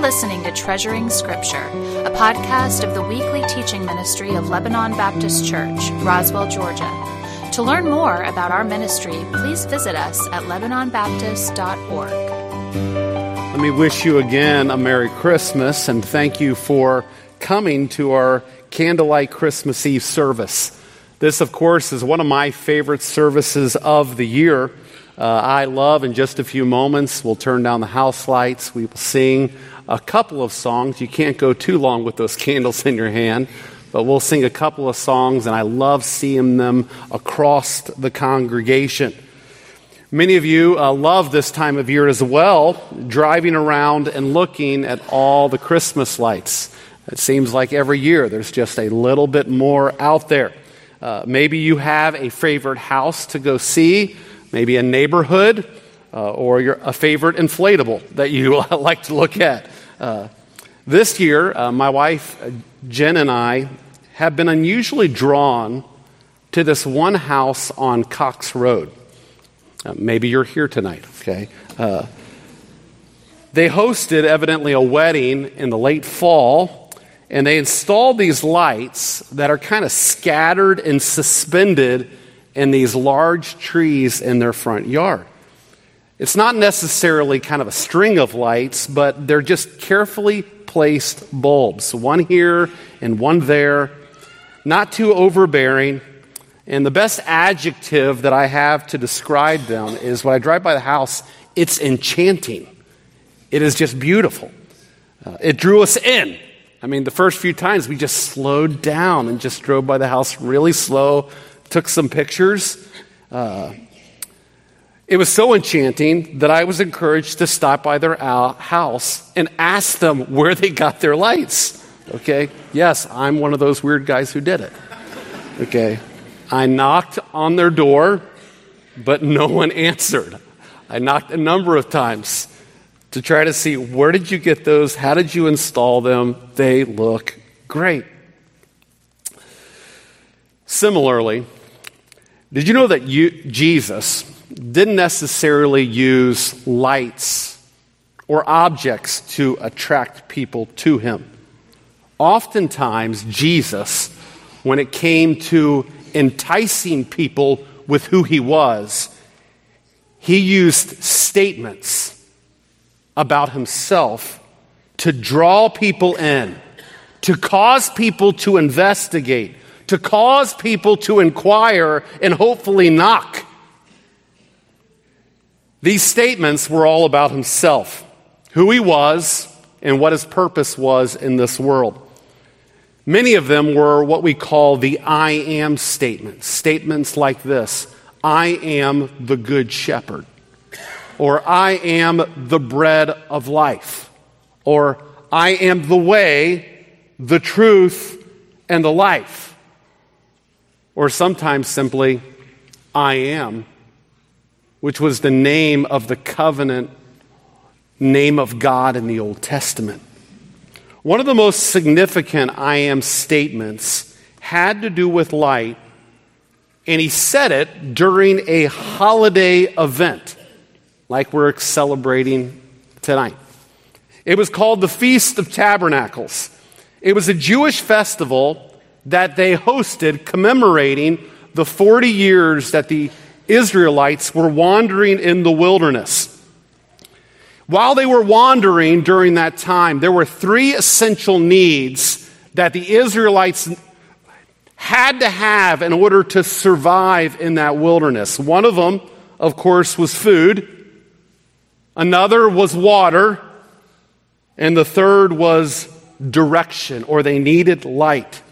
listening to Treasuring Scripture, a podcast of the weekly teaching ministry of Lebanon Baptist Church, Roswell, Georgia. To learn more about our ministry, please visit us at LebanonBaptist.org. Let me wish you again a Merry Christmas and thank you for coming to our Candlelight Christmas Eve service. This, of course, is one of my favorite services of the year. Uh, I love in just a few moments, we'll turn down the house lights, we will sing a couple of songs. You can't go too long with those candles in your hand, but we'll sing a couple of songs, and I love seeing them across the congregation. Many of you uh, love this time of year as well, driving around and looking at all the Christmas lights. It seems like every year there's just a little bit more out there. Uh, maybe you have a favorite house to go see maybe a neighborhood, uh, or your, a favorite inflatable that you like to look at. Uh, this year, uh, my wife uh, Jen and I have been unusually drawn to this one house on Cox Road. Uh, maybe you're here tonight, okay? Uh, they hosted, evidently, a wedding in the late fall, and they installed these lights that are kind of scattered and suspended in these large trees in their front yard. It's not necessarily kind of a string of lights, but they're just carefully placed bulbs, one here and one there, not too overbearing. And the best adjective that I have to describe them is when I drive by the house, it's enchanting. It is just beautiful. Uh, it drew us in. I mean, the first few times we just slowed down and just drove by the house really slow, took some pictures. Uh, it was so enchanting that I was encouraged to stop by their house and ask them where they got their lights. Okay? Yes, I'm one of those weird guys who did it. Okay? I knocked on their door, but no one answered. I knocked a number of times to try to see where did you get those? How did you install them? They look great. Similarly, did you know that you, Jesus didn't necessarily use lights or objects to attract people to him? Oftentimes, Jesus, when it came to enticing people with who he was, he used statements about himself to draw people in, to cause people to investigate, to cause people to inquire and hopefully knock. These statements were all about himself, who he was, and what his purpose was in this world. Many of them were what we call the I am statements. Statements like this I am the good shepherd, or I am the bread of life, or I am the way, the truth, and the life or sometimes simply, I am, which was the name of the covenant name of God in the Old Testament. One of the most significant I am statements had to do with light, and he said it during a holiday event, like we're celebrating tonight. It was called the Feast of Tabernacles. It was a Jewish festival that they hosted commemorating the 40 years that the Israelites were wandering in the wilderness. While they were wandering during that time, there were three essential needs that the Israelites had to have in order to survive in that wilderness. One of them, of course, was food. Another was water. And the third was direction, or they needed light.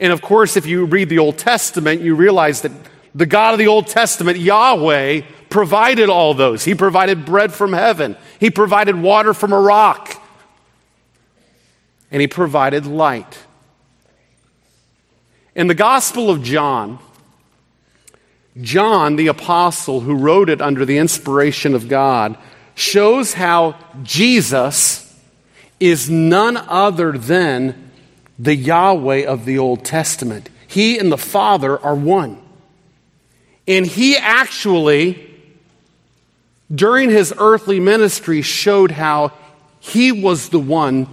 And of course, if you read the Old Testament, you realize that the God of the Old Testament, Yahweh, provided all those. He provided bread from heaven, He provided water from a rock, and He provided light. In the Gospel of John, John, the apostle who wrote it under the inspiration of God, shows how Jesus is none other than the Yahweh of the Old Testament. He and the Father are one. And he actually, during his earthly ministry, showed how he was the one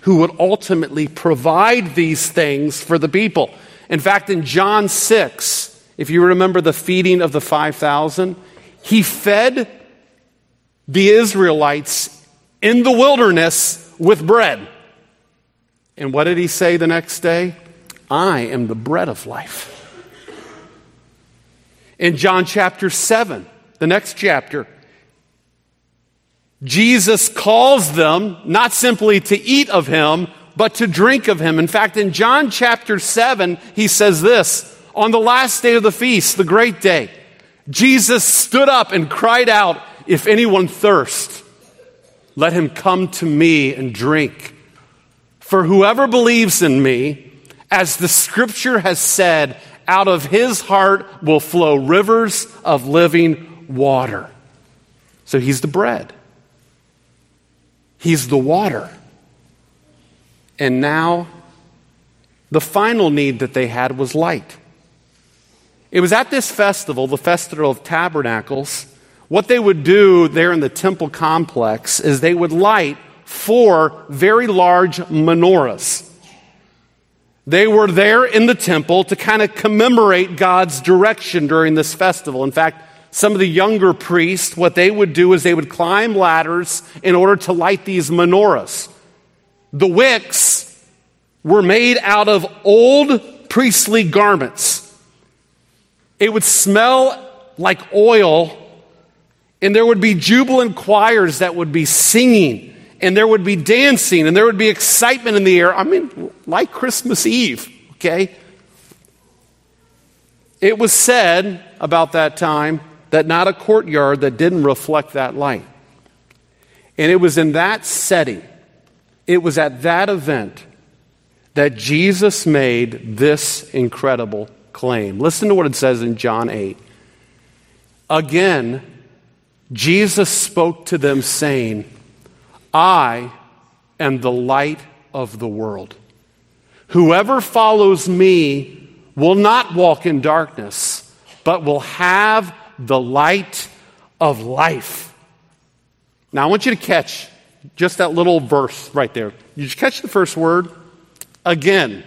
who would ultimately provide these things for the people. In fact, in John 6, if you remember the feeding of the 5,000, he fed the Israelites in the wilderness with bread. And what did he say the next day? I am the bread of life. In John chapter 7, the next chapter, Jesus calls them not simply to eat of him, but to drink of him. In fact, in John chapter 7, he says this On the last day of the feast, the great day, Jesus stood up and cried out, If anyone thirst, let him come to me and drink. For whoever believes in me, as the scripture has said, out of his heart will flow rivers of living water. So he's the bread, he's the water. And now, the final need that they had was light. It was at this festival, the Festival of Tabernacles, what they would do there in the temple complex is they would light four very large menorahs. They were there in the temple to kind of commemorate God's direction during this festival. In fact, some of the younger priests, what they would do is they would climb ladders in order to light these menorahs. The wicks were made out of old priestly garments. It would smell like oil, and there would be jubilant choirs that would be singing and there would be dancing and there would be excitement in the air. I mean, like Christmas Eve, okay? It was said about that time that not a courtyard that didn't reflect that light. And it was in that setting, it was at that event that Jesus made this incredible claim. Listen to what it says in John 8. Again, Jesus spoke to them, saying, I am the light of the world. Whoever follows me will not walk in darkness, but will have the light of life. Now, I want you to catch just that little verse right there. You just catch the first word again.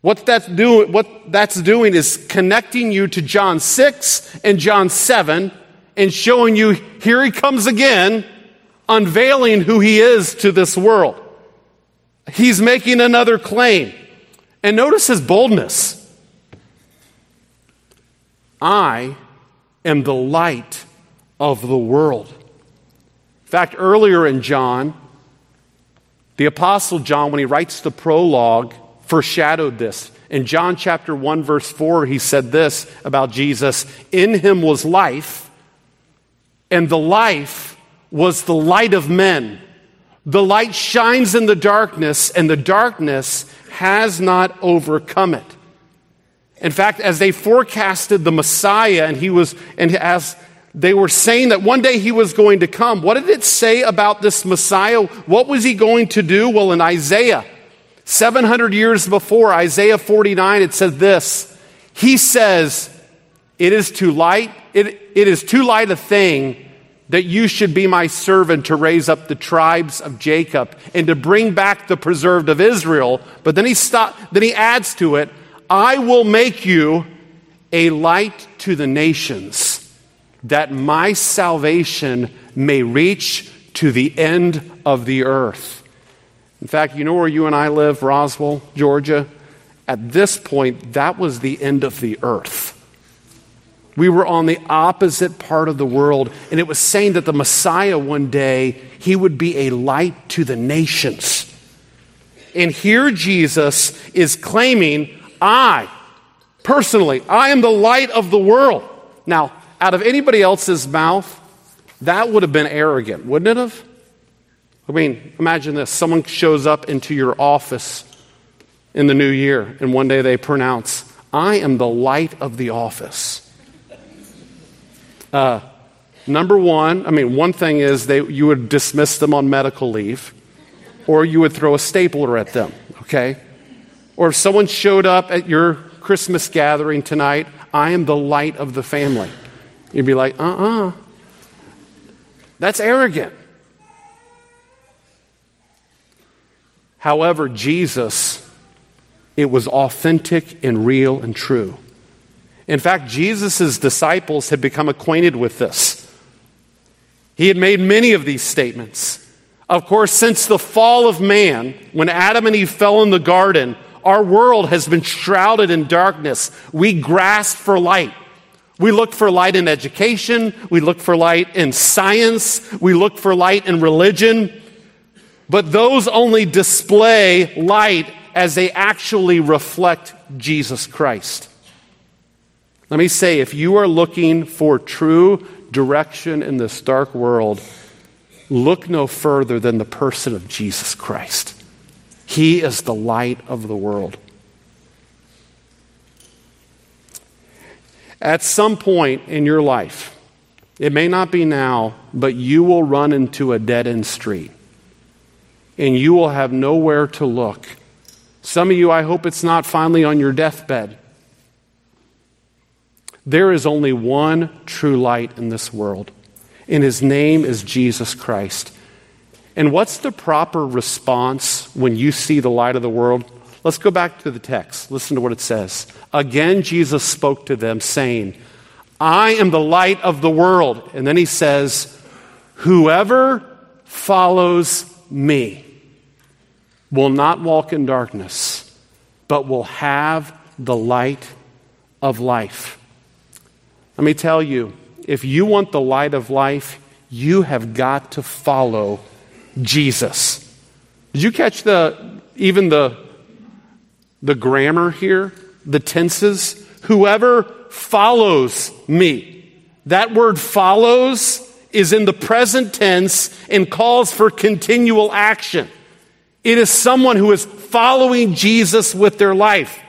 What that's, do, what that's doing is connecting you to John 6 and John 7 and showing you here he comes again unveiling who he is to this world. He's making another claim. And notice his boldness. I am the light of the world. In fact, earlier in John, the Apostle John, when he writes the prologue, foreshadowed this. In John chapter 1, verse 4, he said this about Jesus In him was life, and the life was the light of men. The light shines in the darkness, and the darkness has not overcome it. In fact, as they forecasted the Messiah, and he was, and as they were saying that one day he was going to come, what did it say about this Messiah? What was he going to do? Well, in Isaiah, 700 years before, Isaiah 49, it said this. He says, It is too light, it, it is too light a thing that you should be my servant to raise up the tribes of Jacob and to bring back the preserved of Israel. But then he stop, then he adds to it, I will make you a light to the nations, that my salvation may reach to the end of the earth. In fact, you know where you and I live, Roswell, Georgia? At this point, that was the end of the earth. We were on the opposite part of the world, and it was saying that the Messiah one day, he would be a light to the nations. And here Jesus is claiming, I, personally, I am the light of the world. Now, out of anybody else's mouth, that would have been arrogant, wouldn't it have? I mean, imagine this someone shows up into your office in the new year, and one day they pronounce, I am the light of the office. Uh, number one, I mean, one thing is they, you would dismiss them on medical leave, or you would throw a stapler at them, okay? Or if someone showed up at your Christmas gathering tonight, I am the light of the family. You'd be like, uh uh-uh. uh. That's arrogant. However, Jesus, it was authentic and real and true. In fact, Jesus' disciples had become acquainted with this. He had made many of these statements. Of course, since the fall of man, when Adam and Eve fell in the garden, our world has been shrouded in darkness. We grasp for light. We look for light in education. We look for light in science. We look for light in religion. But those only display light as they actually reflect Jesus Christ. Let me say if you are looking for true direction in this dark world, look no further than the person of Jesus Christ. He is the light of the world. At some point in your life, it may not be now, but you will run into a dead end street and you will have nowhere to look. Some of you, I hope it's not finally on your deathbed. There is only one true light in this world, and his name is Jesus Christ. And what's the proper response when you see the light of the world? Let's go back to the text. Listen to what it says. Again, Jesus spoke to them, saying, I am the light of the world. And then he says, Whoever follows me will not walk in darkness, but will have the light of life. Let me tell you, if you want the light of life, you have got to follow Jesus. Did you catch the even the the grammar here, the tenses? Whoever follows me. That word follows is in the present tense and calls for continual action. It is someone who is following Jesus with their life.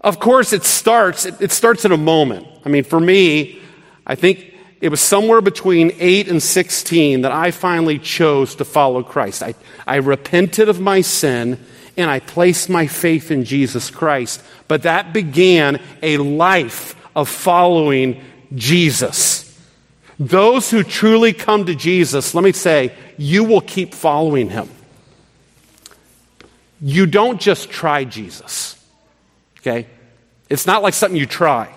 Of course, it starts, it, starts in a moment. I mean, for me, I think it was somewhere between 8 and 16 that I finally chose to follow Christ. I, I repented of my sin and I placed my faith in Jesus Christ. But that began a life of following Jesus. Those who truly come to Jesus, let me say, you will keep following him. You don't just try Jesus, okay? It's not like something you try.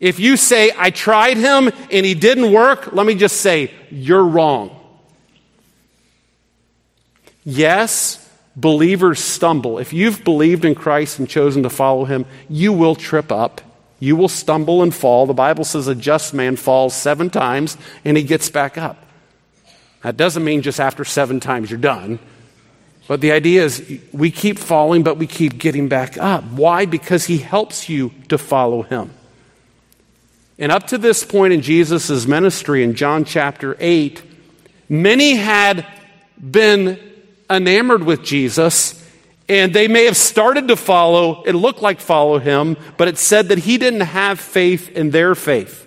If you say, I tried him and he didn't work, let me just say, you're wrong. Yes, believers stumble. If you've believed in Christ and chosen to follow him, you will trip up. You will stumble and fall. The Bible says a just man falls seven times and he gets back up. That doesn't mean just after seven times you're done. But the idea is we keep falling, but we keep getting back up. Why? Because he helps you to follow him. And up to this point in Jesus' ministry in John chapter 8, many had been enamored with Jesus and they may have started to follow, it looked like follow him, but it said that he didn't have faith in their faith.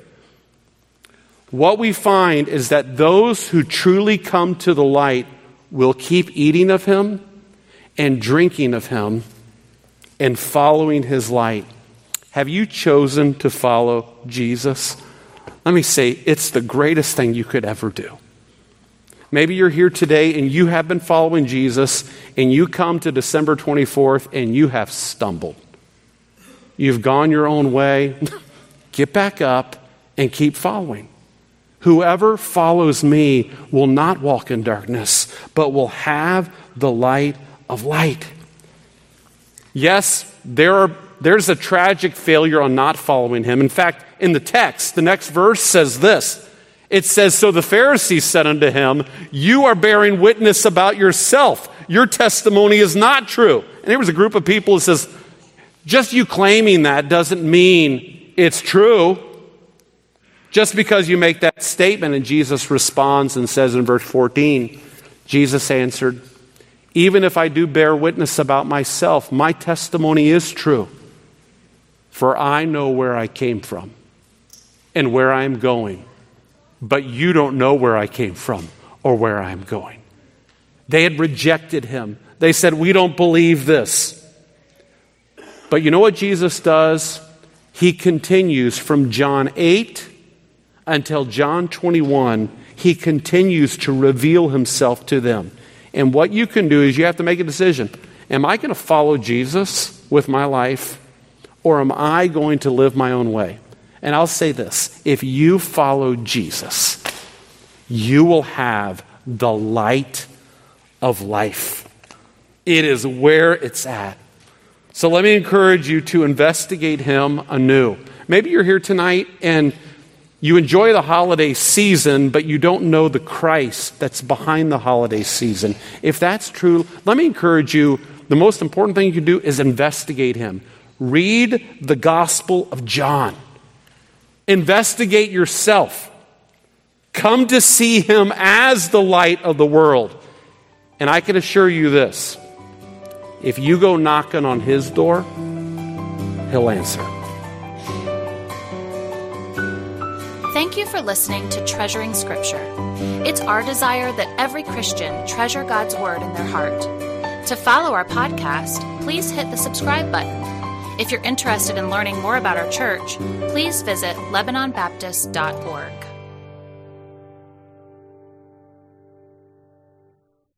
What we find is that those who truly come to the light will keep eating of him and drinking of him and following his light. Have you chosen to follow Jesus? Let me say, it's the greatest thing you could ever do. Maybe you're here today and you have been following Jesus and you come to December 24th and you have stumbled. You've gone your own way. Get back up and keep following. Whoever follows me will not walk in darkness, but will have the light of light. Yes, there are, there's a tragic failure on not following him. In fact, in the text, the next verse says this it says, So the Pharisees said unto him, You are bearing witness about yourself. Your testimony is not true. And there was a group of people that says, Just you claiming that doesn't mean it's true. Just because you make that statement, and Jesus responds and says in verse 14, Jesus answered, Even if I do bear witness about myself, my testimony is true. For I know where I came from and where I am going but you don't know where I came from or where I'm going. They had rejected him. They said, We don't believe this. But you know what Jesus does? He continues from John 8 until John 21. He continues to reveal himself to them. And what you can do is you have to make a decision. Am I going to follow Jesus with my life, or am I going to live my own way? And I'll say this if you follow Jesus, you will have the light of life. It is where it's at. So let me encourage you to investigate him anew. Maybe you're here tonight and you enjoy the holiday season, but you don't know the Christ that's behind the holiday season. If that's true, let me encourage you the most important thing you can do is investigate him. Read the Gospel of John. Investigate yourself. Come to see him as the light of the world. And I can assure you this if you go knocking on his door, he'll answer. Thank you for listening to Treasuring Scripture. It's our desire that every Christian treasure God's Word in their heart. To follow our podcast, please hit the subscribe button. If you're interested in learning more about our church, please visit LebanonBaptist.org.